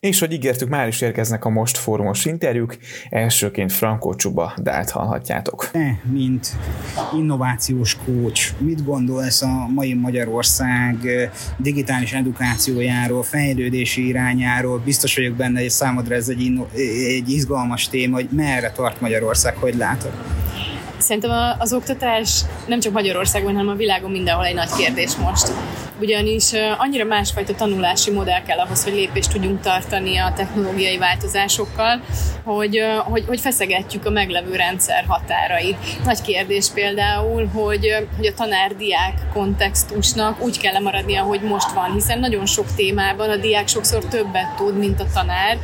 És hogy ígértük, már is érkeznek a most fórumos interjúk, elsőként Frankó Csuba Dált hallhatjátok. Te, mint innovációs kócs, mit gondolsz a mai Magyarország digitális edukációjáról, fejlődési irányáról? Biztos vagyok benne, hogy számodra ez egy, inno- egy izgalmas téma, hogy merre tart Magyarország, hogy látod? Szerintem az oktatás nem csak Magyarországon, hanem a világon mindenhol egy nagy kérdés most ugyanis annyira másfajta tanulási modell kell ahhoz, hogy lépést tudjunk tartani a technológiai változásokkal, hogy, hogy, hogy feszegetjük a meglevő rendszer határait. Nagy kérdés például, hogy, hogy a tanár-diák kontextusnak úgy kell maradni, ahogy most van, hiszen nagyon sok témában a diák sokszor többet tud, mint a tanár.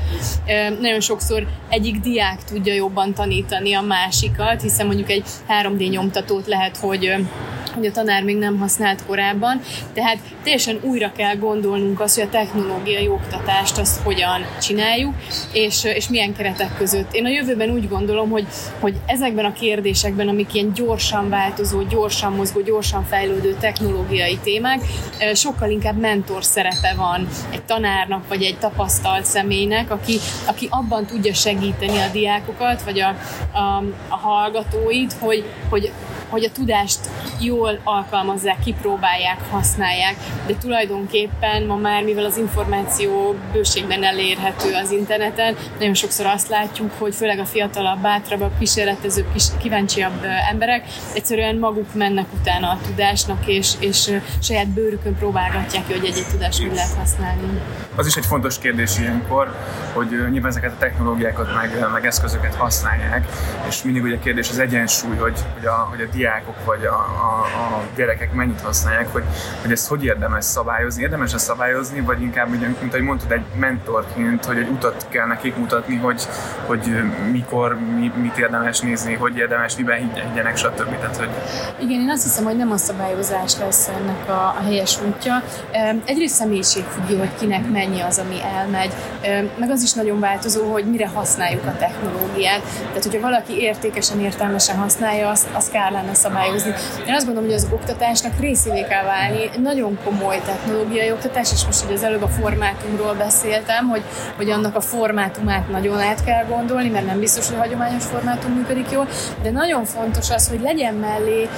Nagyon sokszor egyik diák tudja jobban tanítani a másikat, hiszen mondjuk egy 3D nyomtatót lehet, hogy hogy a tanár még nem használt korábban. Tehát teljesen újra kell gondolnunk azt, hogy a technológiai oktatást azt hogyan csináljuk, és, és milyen keretek között. Én a jövőben úgy gondolom, hogy, hogy ezekben a kérdésekben, amik ilyen gyorsan változó, gyorsan mozgó, gyorsan fejlődő technológiai témák, sokkal inkább mentor szerepe van egy tanárnak, vagy egy tapasztalt személynek, aki, aki abban tudja segíteni a diákokat, vagy a, a, a hallgatóit, hogy, hogy hogy a tudást jól alkalmazzák, kipróbálják, használják, de tulajdonképpen ma már, mivel az információ bőségben elérhető az interneten, nagyon sokszor azt látjuk, hogy főleg a fiatalabb, bátrabb, kísérletezőbb, kis, kíváncsiabb emberek egyszerűen maguk mennek utána a tudásnak, és, és saját bőrükön próbálgatják, hogy egy-egy tudást hogy lehet használni. Az is egy fontos kérdés ilyenkor, hogy nyilván ezeket a technológiákat meg, meg eszközöket használják, és mindig ugye a kérdés az egyensúly, hogy, hogy, a, hogy a diákok vagy a, a, a gyerekek mennyit használják, hogy, hogy ezt hogy érdemes szabályozni. Érdemes ezt szabályozni, vagy inkább, mint ahogy mondtad, egy mentorként, hogy egy utat kell nekik mutatni, hogy, hogy mikor, mi, mit érdemes nézni, hogy érdemes, miben higgyenek, stb. Tehát, hogy... Igen, én azt hiszem, hogy nem a szabályozás lesz ennek a, a helyes útja. Egyrészt személyiség függő, hogy kinek mennyi az, ami elmegy, meg az is nagyon változó, hogy mire használjuk a technológiát. Tehát, hogyha valaki értékesen, értelmesen használja, azt, azt kell lenne szabályozni. Én azt gondolom, hogy az oktatásnak részévé kell válni. Nagyon komoly technológiai oktatás, és most hogy az előbb a formátumról beszéltem, hogy, hogy annak a formátumát nagyon át kell gondolni, mert nem biztos, hogy a hagyományos formátum működik jól, de nagyon fontos az, hogy legyen mellé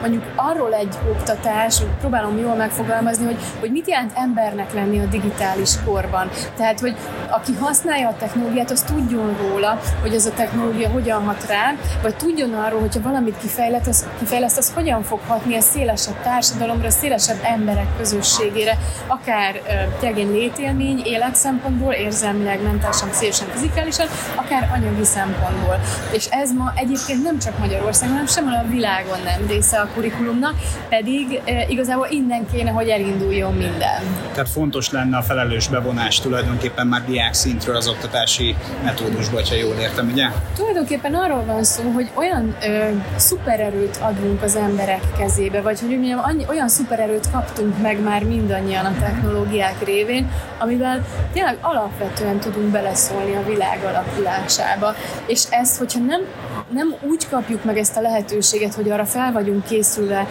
mondjuk arról egy oktatás, hogy próbálom jól megfogalmazni, hogy, hogy mit jelent embernek lenni a digitális korban. Tehát, hogy aki használja a technológiát, az tudjon róla, hogy ez a technológia hogyan hat rá, vagy tudjon arról, hogyha valamit kifejlett, az, kifejleszt, az hogyan fog hatni a szélesebb társadalomra, a szélesebb emberek közösségére, akár egy létélmény, életszempontból, érzelmileg, mentálisan, szélesen, fizikálisan, akár anyagi szempontból. És ez ma egyébként nem csak Magyarországon, hanem sem a világon nem része a kurikulumnak, pedig igazából innen kéne, hogy elinduljon minden. Tehát fontos lenne a felelős bevonás tulajdonképpen már diák szintről az oktatási metódusba, ha jól értem, ugye? Tulajdonképpen arról van szó, hogy olyan ö, szupererőt adunk az emberek kezébe, vagy hogy mondjam, annyi, olyan szupererőt kaptunk meg már mindannyian a technológiák révén, amivel tényleg alapvetően tudunk beleszólni a világ alakulásába. És ez, hogyha nem nem úgy kapjuk meg ezt a lehetőséget, hogy arra fel vagyunk készülve,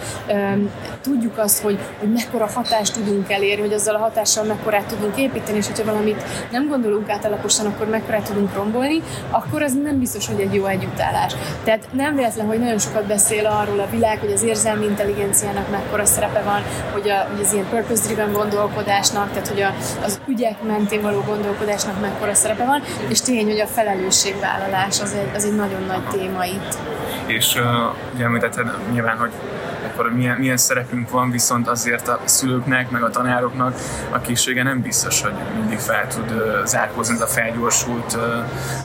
tudjuk azt, hogy, hogy mekkora hatást tudunk elérni, hogy azzal a hatással mekkorát tudunk építeni, és hogyha valamit nem gondolunk át alaposan, akkor mekkorát tudunk rombolni, akkor az nem biztos, hogy egy jó együttállás. Tehát nem véletlen, hogy nagyon sokat beszél arról a világ, hogy az érzelmi intelligenciának mekkora szerepe van, hogy, a, hogy az ilyen purpose-driven gondolkodásnak, tehát hogy a, az ügyek mentén való gondolkodásnak mekkora szerepe van, és tény, hogy a felelősségvállalás az egy, az egy nagyon nagy téma itt. És uh, ugye említetted nyilván, hogy akkor milyen, milyen szerepünk van, viszont azért a szülőknek, meg a tanároknak a készsége nem biztos, hogy mindig fel tud uh, zárkózni ez a felgyorsult uh,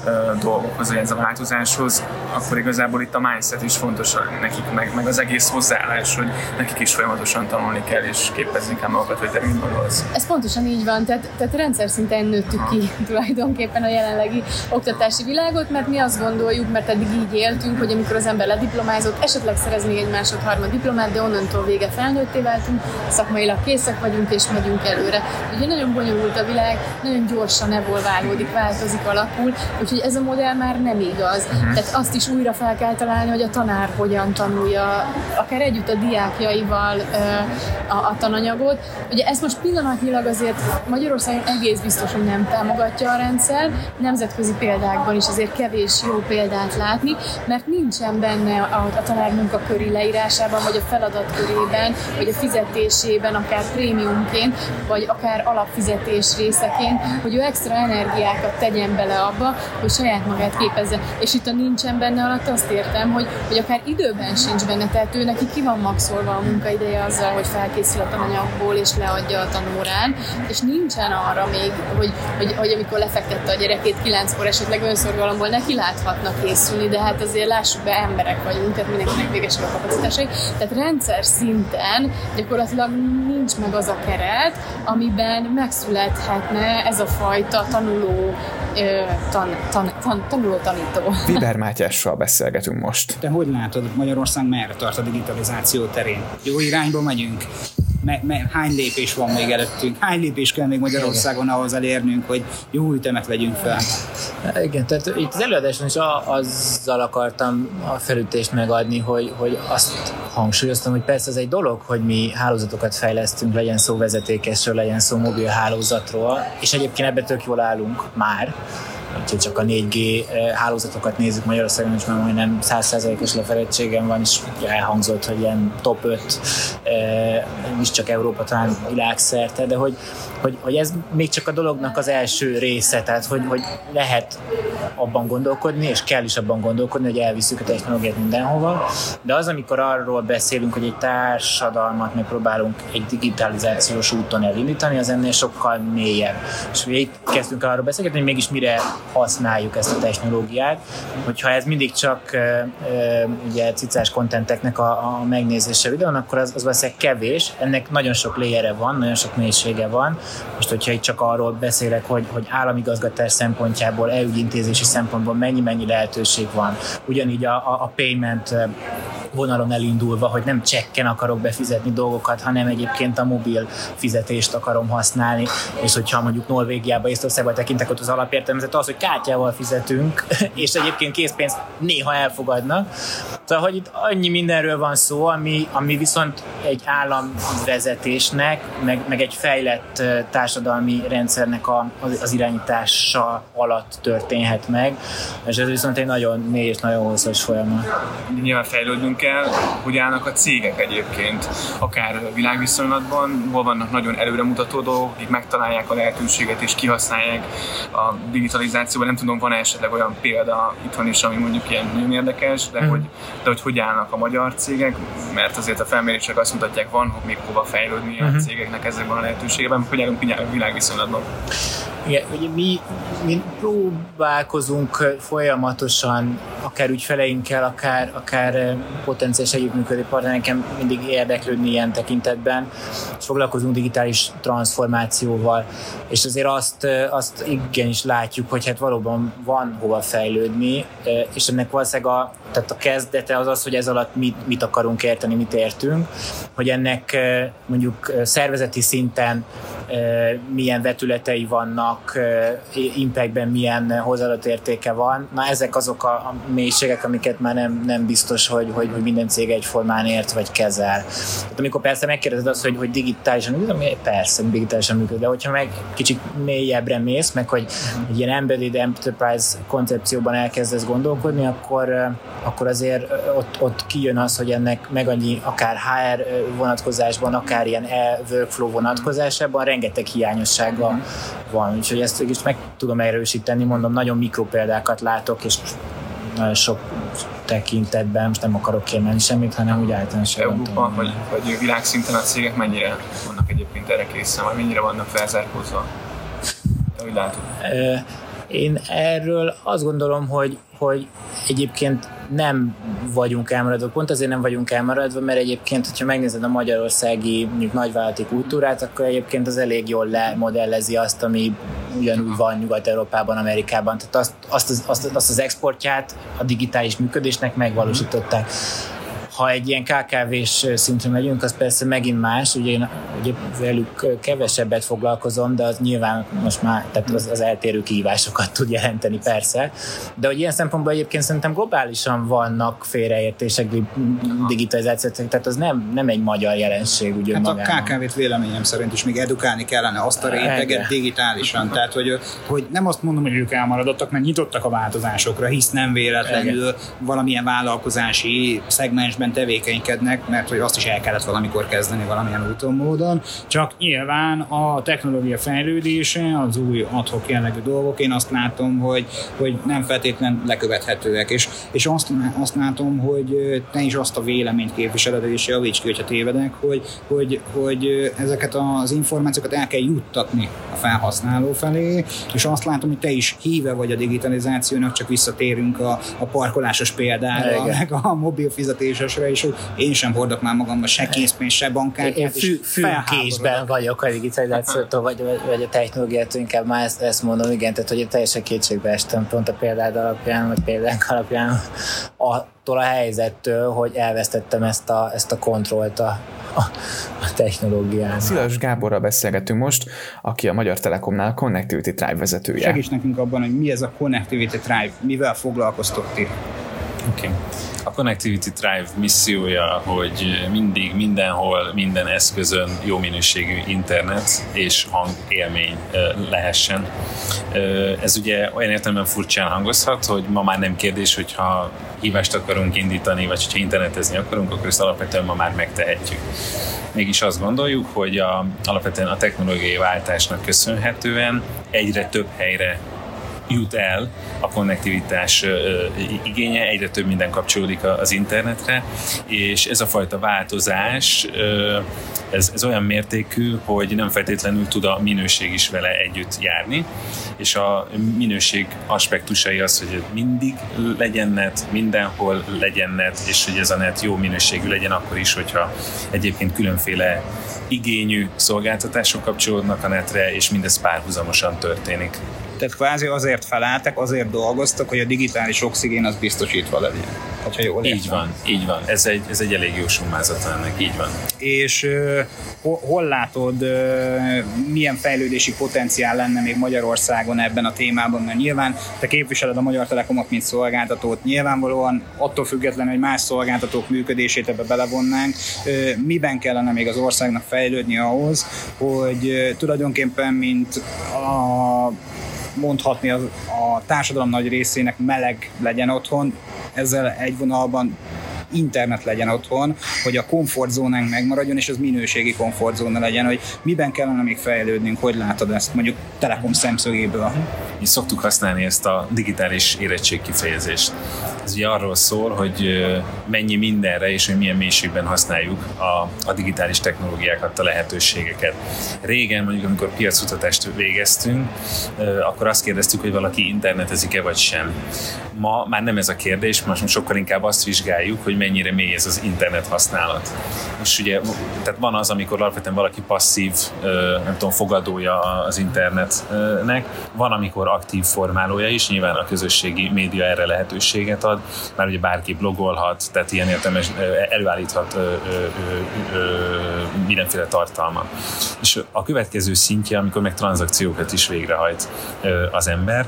uh, dolgokhoz, vagy ez a változáshoz, akkor igazából itt a mindset is fontos nekik, meg, meg az egész hozzáállás, hogy nekik is folyamatosan tanulni kell, és képezni kell magukat, hogy te mit gondolsz. Ez pontosan így van, tehát, tehát rendszer szinten nőttük ki tulajdonképpen a jelenlegi oktatási világot, mert mi azt gondoljuk, mert eddig így éltünk, hogy amikor az ember lediplomázott, esetleg szerez még egy másod-harmad diplomát, diplomát, de onnantól vége felnőtté váltunk, szakmailag készek vagyunk és megyünk előre. Ugye nagyon bonyolult a világ, nagyon gyorsan evolválódik, változik, alakul, úgyhogy ez a modell már nem igaz. Tehát azt is újra fel kell találni, hogy a tanár hogyan tanulja, akár együtt a diákjaival a, a tananyagot. Ugye ezt most pillanatnyilag azért Magyarországon egész biztos, hogy nem támogatja a rendszer, nemzetközi példákban is azért kevés jó példát látni, mert nincsen benne a, a tanár munkaköri leírásában, vagy a feladatkörében, vagy a fizetésében, akár prémiumként, vagy akár alapfizetés részeként, hogy ő extra energiákat tegyen bele abba, hogy saját magát képezze. És itt a nincsen benne alatt azt értem, hogy, hogy akár időben sincs benne, tehát ő neki ki van maxolva a munkaideje azzal, hogy felkészül a tananyagból és leadja a tanórán, és nincsen arra még, hogy, hogy, hogy amikor lefektette a gyerekét kilenckor esetleg önszorgalomból neki láthatnak készülni, de hát azért lássuk be, emberek vagyunk, tehát mindenkinek végesek a kapacitásai. Tehát rendszer szinten gyakorlatilag nincs meg az a keret, amiben megszülethetne ez a fajta tanuló tan, tan, tan, tanuló-tanító. Viber Mátyással beszélgetünk most. Te hogy látod, Magyarország merre tart a digitalizáció terén? Jó irányba megyünk? Me, me, hány lépés van még előttünk, hány lépés kell még Magyarországon ahhoz elérnünk, hogy jó ütemet vegyünk fel. Igen, tehát itt az előadáson is azzal akartam a felütést megadni, hogy, hogy azt hangsúlyoztam, hogy persze ez egy dolog, hogy mi hálózatokat fejlesztünk, legyen szó vezetékesről, legyen szó mobil hálózatról, és egyébként ebbe tök jól állunk már, Úgyhogy csak a 4G eh, hálózatokat nézzük Magyarországon, és már majdnem 100%-os lefedettségem van, és elhangzott, hogy ilyen top 5 eh, nem is csak Európa, talán világszerte, de hogy, hogy, hogy ez még csak a dolognak az első része, tehát hogy, hogy lehet abban gondolkodni, és kell is abban gondolkodni, hogy elviszük a technológiát mindenhova, de az, amikor arról beszélünk, hogy egy társadalmat megpróbálunk egy digitalizációs úton elindítani, az ennél sokkal mélyebb. És itt kezdtünk arról beszélgetni, hogy mégis mire használjuk ezt a technológiát. Hogyha ez mindig csak ugye cicás kontenteknek a, a megnézése videón, akkor az, az valószínűleg kevés. Ennek nagyon sok léjere van, nagyon sok mélysége van. Most, hogyha itt csak arról beszélek, hogy, hogy államigazgatás szempontjából, elügyintézési szempontból mennyi-mennyi lehetőség van. Ugyanígy a, a, a payment vonalon elindulva, hogy nem csekken akarok befizetni dolgokat, hanem egyébként a mobil fizetést akarom használni, és hogyha mondjuk Norvégiába, Észtországba tekintek, ott az alapértelmezet az, hogy kártyával fizetünk, és egyébként készpénzt néha elfogadnak. Szóval, hogy itt annyi mindenről van szó, ami, ami viszont egy államvezetésnek, meg, meg egy fejlett társadalmi rendszernek a, az, az irányítása alatt történhet meg, és ez viszont egy nagyon mély és nagyon hosszas folyamat. Nyilván fejlődnünk kell, hogy állnak a cégek egyébként, akár világviszonylatban, hol vannak nagyon előremutató dolgok, akik megtalálják a lehetőséget és kihasználják a digitalizációban. Nem tudom, van esetleg olyan példa itthon is, ami mondjuk ilyen nagyon érdekes, de, mm. hogy, de hogy hogy állnak a magyar cégek, mert azért a felmérések azt mutatják, van még hova fejlődni mm-hmm. a mhm. cégeknek ezekben a lehetőségekben, hogy állunk világviszonylatban. Igen, ugye mi, mi próbálkozunk folyamatosan, akár ügyfeleinkkel, akár, akár potenciális együttműködő partnerekem mindig érdeklődni ilyen tekintetben, és foglalkozunk digitális transformációval, és azért azt, azt igenis látjuk, hogy hát valóban van hova fejlődni, és ennek valószínűleg a, tehát a kezdete az az, hogy ez alatt mit, mit akarunk érteni, mit értünk, hogy ennek mondjuk szervezeti szinten milyen vetületei vannak, impactben milyen hozzáadott értéke van. Na ezek azok a, mélységek, amiket már nem, nem biztos, hogy, hogy, hogy minden cég egyformán ért vagy kezel. Tehát amikor persze megkérdezed azt, hogy, hogy digitálisan működik, persze digitálisan működik, de hogyha meg kicsit mélyebbre mész, meg hogy egy ilyen embedded enterprise koncepcióban elkezdesz gondolkodni, akkor, akkor azért ott, ott kijön az, hogy ennek meg annyi akár HR vonatkozásban, akár ilyen e-workflow vonatkozásában rengeteg hiányossága van. Úgyhogy ezt is meg tudom erősíteni, mondom, nagyon mikropéldákat látok, és nagyon sok tekintetben, most nem akarok kiemelni semmit, hanem úgy általánosan. Európa vagy, vagy világszinten a cégek mennyire vannak egyébként erre készen, vagy mennyire vannak felzárkózva? Úgy látod? Én erről azt gondolom, hogy, hogy egyébként nem vagyunk elmaradva, pont azért nem vagyunk elmaradva, mert egyébként, hogyha megnézed a magyarországi nagyvállalati kultúrát, akkor egyébként az elég jól lemodellezi azt, ami ugyanúgy van Nyugat-Európában, Amerikában. Tehát azt, azt, az, azt, azt az exportját a digitális működésnek megvalósították ha egy ilyen KKV-s szintre megyünk, az persze megint más, ugye én ugye velük kevesebbet foglalkozom, de az nyilván most már tehát az, az eltérő kihívásokat tud jelenteni persze, de hogy ilyen szempontból egyébként szerintem globálisan vannak félreértések, digitalizációk, tehát az nem, nem egy magyar jelenség. Ugye hát magában. a KKV-t véleményem szerint is még edukálni kellene azt a réteget digitálisan, tehát hogy, hogy nem azt mondom, hogy ők elmaradottak, mert nyitottak a változásokra, hisz nem véletlenül valamilyen vállalkozási szegmensben tevékenykednek, mert hogy azt is el kellett valamikor kezdeni valamilyen úton, módon. Csak nyilván a technológia fejlődése, az új adhok jellegű dolgok, én azt látom, hogy, hogy nem feltétlenül lekövethetőek. És, és azt, azt látom, hogy te is azt a véleményt képviseled, és javíts ki, hogyha tévedek, hogy, hogy, hogy ezeket az információkat el kell juttatni a felhasználó felé, és azt látom, hogy te is híve vagy a digitalizációnak, csak visszatérünk a, a parkolásos példára, Igen. meg a mobil fizetésesre is, hogy én sem hordok már magamban se készpénzt, se bankkártyát. Én fű, fűkésben vagyok a digitalizációtól, vagy, vagy a technológiától, inkább már ezt, ezt mondom, igen, tehát hogy teljesen kétségbe estem pont a példád alapján, vagy példánk alapján attól a helyzettől, hogy elvesztettem ezt a, ezt a kontrollt a, a, a technológián. Szilas Gáborral beszélgetünk most, aki a Magyar Telekomnál Connectivity Tribe vezetője. Segíts nekünk abban, hogy mi ez a Connectivity Tribe, mivel foglalkoztok ti? Oké. Okay. A Connectivity Drive missziója, hogy mindig, mindenhol, minden eszközön jó minőségű internet és hangélmény lehessen. Ez ugye olyan értelemben furcsán hangozhat, hogy ma már nem kérdés, hogyha hívást akarunk indítani, vagy hogyha internetezni akarunk, akkor ezt alapvetően ma már megtehetjük. Mégis azt gondoljuk, hogy a, alapvetően a technológiai váltásnak köszönhetően egyre több helyre jut el a konnektivitás igénye, egyre több minden kapcsolódik az internetre, és ez a fajta változás ez, ez olyan mértékű, hogy nem feltétlenül tud a minőség is vele együtt járni, és a minőség aspektusai az, hogy mindig legyen net, mindenhol legyen net, és hogy ez a net jó minőségű legyen akkor is, hogyha egyébként különféle igényű szolgáltatások kapcsolódnak a netre, és mindez párhuzamosan történik. Tehát kvázi azért feleltek, azért dolgoztak, hogy a digitális oxigén az biztosítva legyen. Ha jól így van, így van. Ez egy, ez egy elég jó summázat ennek, így van. És uh, hol látod, milyen fejlődési potenciál lenne még Magyarországon ebben a témában? Mert nyilván te képviseled a Magyar Telekomot, mint szolgáltatót, nyilvánvalóan attól függetlenül, hogy más szolgáltatók működését ebbe belevonnánk, miben kellene még az országnak fejlődni ahhoz, hogy tulajdonképpen mint a mondhatni a, a társadalom nagy részének meleg legyen otthon, ezzel egy vonalban internet legyen otthon, hogy a komfortzónánk megmaradjon, és az minőségi komfortzóna legyen, hogy miben kellene még fejlődnünk, hogy látod ezt mondjuk Telekom szemszögéből? Mi szoktuk használni ezt a digitális érettség kifejezést. Ez ugye arról szól, hogy mennyi mindenre és hogy milyen mélységben használjuk a, a digitális technológiákat, a lehetőségeket. Régen, mondjuk amikor piacutatást végeztünk, akkor azt kérdeztük, hogy valaki internetezik-e vagy sem. Ma már nem ez a kérdés, most sokkal inkább azt vizsgáljuk, hogy mennyire mély ez az internet használat. Most ugye, tehát van az, amikor alapvetően valaki passzív, nem tudom, fogadója az internetnek, van, amikor aktív formálója is, nyilván a közösségi média erre lehetőséget ad, már ugye bárki blogolhat, tehát ilyen értelmes előállíthat mindenféle tartalmat. És a következő szintje, amikor meg tranzakciókat is végrehajt az ember,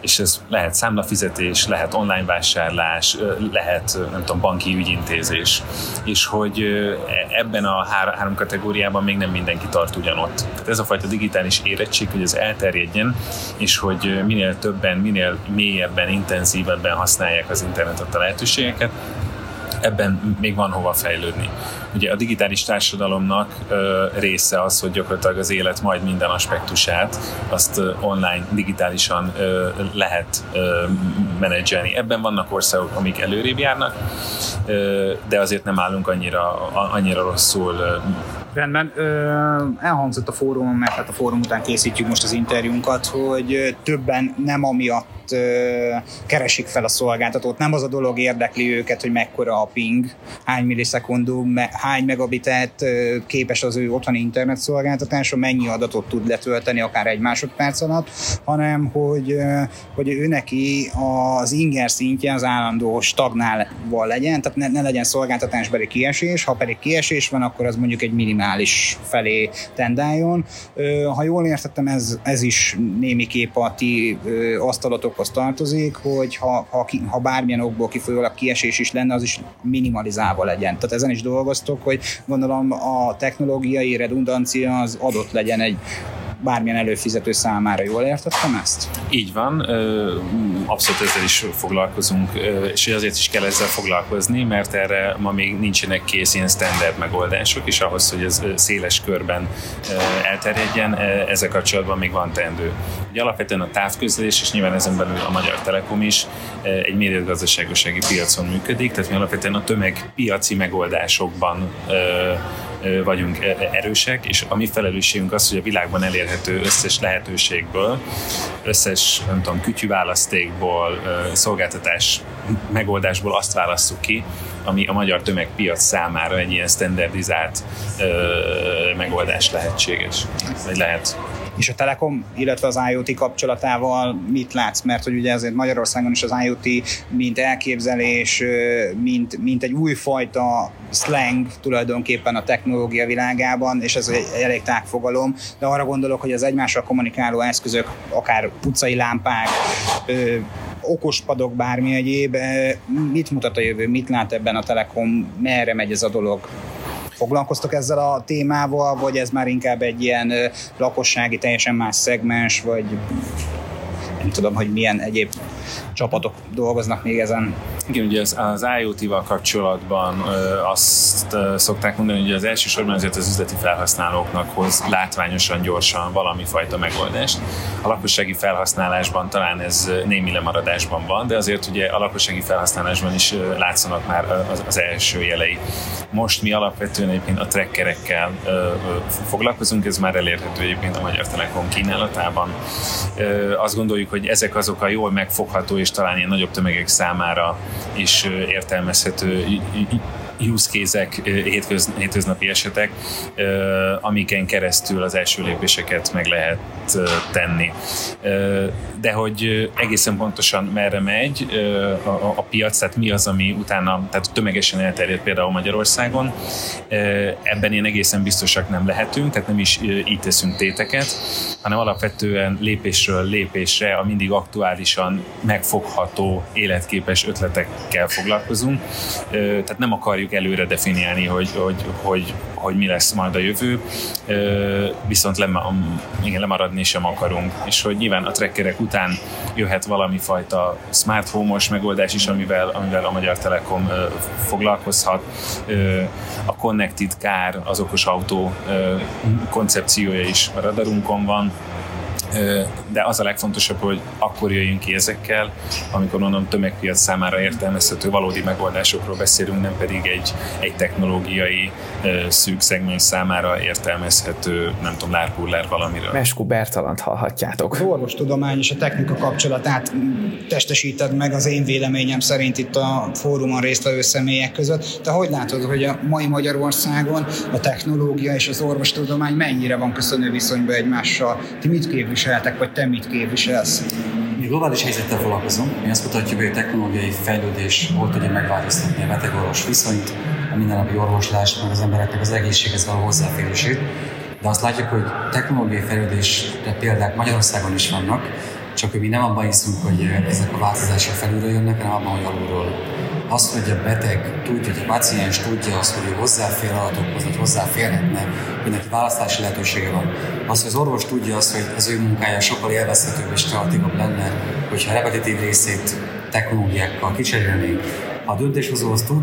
és ez lehet számlafizetés, lehet online vásárlás, lehet nem tudom, banki ügyintézés, és hogy ebben a három kategóriában még nem mindenki tart ugyanott. Tehát ez a fajta digitális érettség, hogy ez elterjedjen, és hogy minél többen, minél mélyebben, intenzívebben használják az internetet a lehetőségeket, ebben még van hova fejlődni. Ugye a digitális társadalomnak ö, része az, hogy gyakorlatilag az élet majd minden aspektusát azt ö, online, digitálisan ö, lehet ö, menedzselni. Ebben vannak országok, amik előrébb járnak, ö, de azért nem állunk annyira, annyira rosszul, ö, Rendben. Ö, elhangzott a fórumon, mert hát a fórum után készítjük most az interjúnkat, hogy többen nem amiatt keresik fel a szolgáltatót. Nem az a dolog érdekli őket, hogy mekkora a ping, hány millisekundum, hány megabitet képes az ő otthoni internet szolgáltatása, mennyi adatot tud letölteni akár egy másodperc alatt, hanem hogy, hogy ő neki az inger szintje az állandó stagnálva legyen, tehát ne, ne legyen szolgáltatásbeli kiesés, ha pedig kiesés van, akkor az mondjuk egy minimális felé tendáljon. Ha jól értettem, ez, ez is némiképp a ti asztalotokhoz tartozik, hogy ha, ha, ha bármilyen okból kifolyólag kiesés is lenne, az is minimalizálva legyen. Tehát ezen is dolgoztok, hogy gondolom a technológiai redundancia az adott legyen egy bármilyen előfizető számára. Jól értettem ezt? Így van, abszolút ezzel is foglalkozunk, és azért is kell ezzel foglalkozni, mert erre ma még nincsenek kész ilyen standard megoldások, és ahhoz, hogy ez széles körben elterjedjen, ezzel kapcsolatban még van teendő. Ugye alapvetően a távközlés, és nyilván ezen belül a Magyar Telekom is egy méretgazdaságosági piacon működik, tehát mi alapvetően a tömegpiaci megoldásokban vagyunk erősek, és a mi felelősségünk az, hogy a világban elérhető összes lehetőségből, összes, nem tudom, kütyűválasztékból, szolgáltatás megoldásból azt választjuk ki, ami a magyar tömegpiac számára egy ilyen standardizált megoldás lehetséges, vagy lehet és a Telekom, illetve az IoT kapcsolatával mit látsz? Mert hogy ugye azért Magyarországon is az IoT mint elképzelés, mint, mint egy újfajta slang tulajdonképpen a technológia világában, és ez egy elég tág fogalom, de arra gondolok, hogy az egymással kommunikáló eszközök, akár utcai lámpák, okospadok, bármi egyéb, mit mutat a jövő, mit lát ebben a Telekom, merre megy ez a dolog? Foglalkoztok ezzel a témával, vagy ez már inkább egy ilyen lakossági, teljesen más szegmens, vagy nem tudom, hogy milyen egyéb csapatok dolgoznak még ezen. Igen, ugye az, az IoT-val kapcsolatban ö, azt ö, szokták mondani, hogy az elsősorban azért az üzleti felhasználóknak hoz látványosan, gyorsan valami fajta megoldást. A lakossági felhasználásban talán ez némi lemaradásban van, de azért ugye a lakossági felhasználásban is látszanak már az, az első jelei. Most mi alapvetően egyébként a ö, foglalkozunk, ez már elérhető egyébként a Magyar Telekom kínálatában. Ö, azt gondoljuk, hogy ezek azok a jól megfogható és talán ilyen nagyobb tömegek számára is értelmezhető use case-ek, hétköz, hétköznapi esetek, amiken keresztül az első lépéseket meg lehet tenni. De hogy egészen pontosan merre megy a, piac, tehát mi az, ami utána tehát tömegesen elterjed például Magyarországon, ebben én egészen biztosak nem lehetünk, tehát nem is így teszünk téteket, hanem alapvetően lépésről lépésre a mindig aktuálisan megfogható, életképes ötletekkel foglalkozunk. Tehát nem akarjuk előre definiálni, hogy, hogy, hogy, hogy mi lesz majd a jövő, viszont lem, igen, lemaradni sem akarunk. És hogy nyilván a trackerek után jöhet valami fajta smart home-os megoldás is, amivel, amivel a Magyar Telekom foglalkozhat. A Connected Car, az okos autó koncepciója is a radarunkon van, de az a legfontosabb, hogy akkor jöjjünk ki ezekkel, amikor mondom tömegpiac számára értelmezhető valódi megoldásokról beszélünk, nem pedig egy, egy technológiai szűk szegmens számára értelmezhető, nem tudom, lárpullár valamiről. Meskó Bertalant hallhatjátok. Az orvostudomány és a technika kapcsolatát testesíted meg az én véleményem szerint itt a fórumon résztvevő személyek között. Te hogy látod, hogy a mai Magyarországon a technológia és az orvostudomány mennyire van köszönő viszonyban egymással? Ti mit képviseltek? vagy te mit képviselsz? Mi globális helyzettel foglalkozunk. Mi azt mutatjuk, hogy a technológiai fejlődés hol tudja megváltoztatni a beteg-orvos viszonyt, a mindennapi orvoslást, meg az embereknek az egészséghez való hozzáférését. De azt látjuk, hogy technológiai fejlődésre példák Magyarországon is vannak, csak hogy mi nem abban hiszünk, hogy ezek a változások felülről jönnek, hanem abban, hogy alulról az, hogy a beteg tudja, hogy a paciens tudja azt, hogy ő hozzáfér adatokhoz, vagy hozzáférhetne, hogy neki választási lehetősége van. Az, hogy az orvos tudja azt, hogy az ő munkája sokkal élvezhetőbb és kreatívabb lenne, hogyha a repetitív részét technológiákkal kicserélnénk. A döntéshozóhoz tud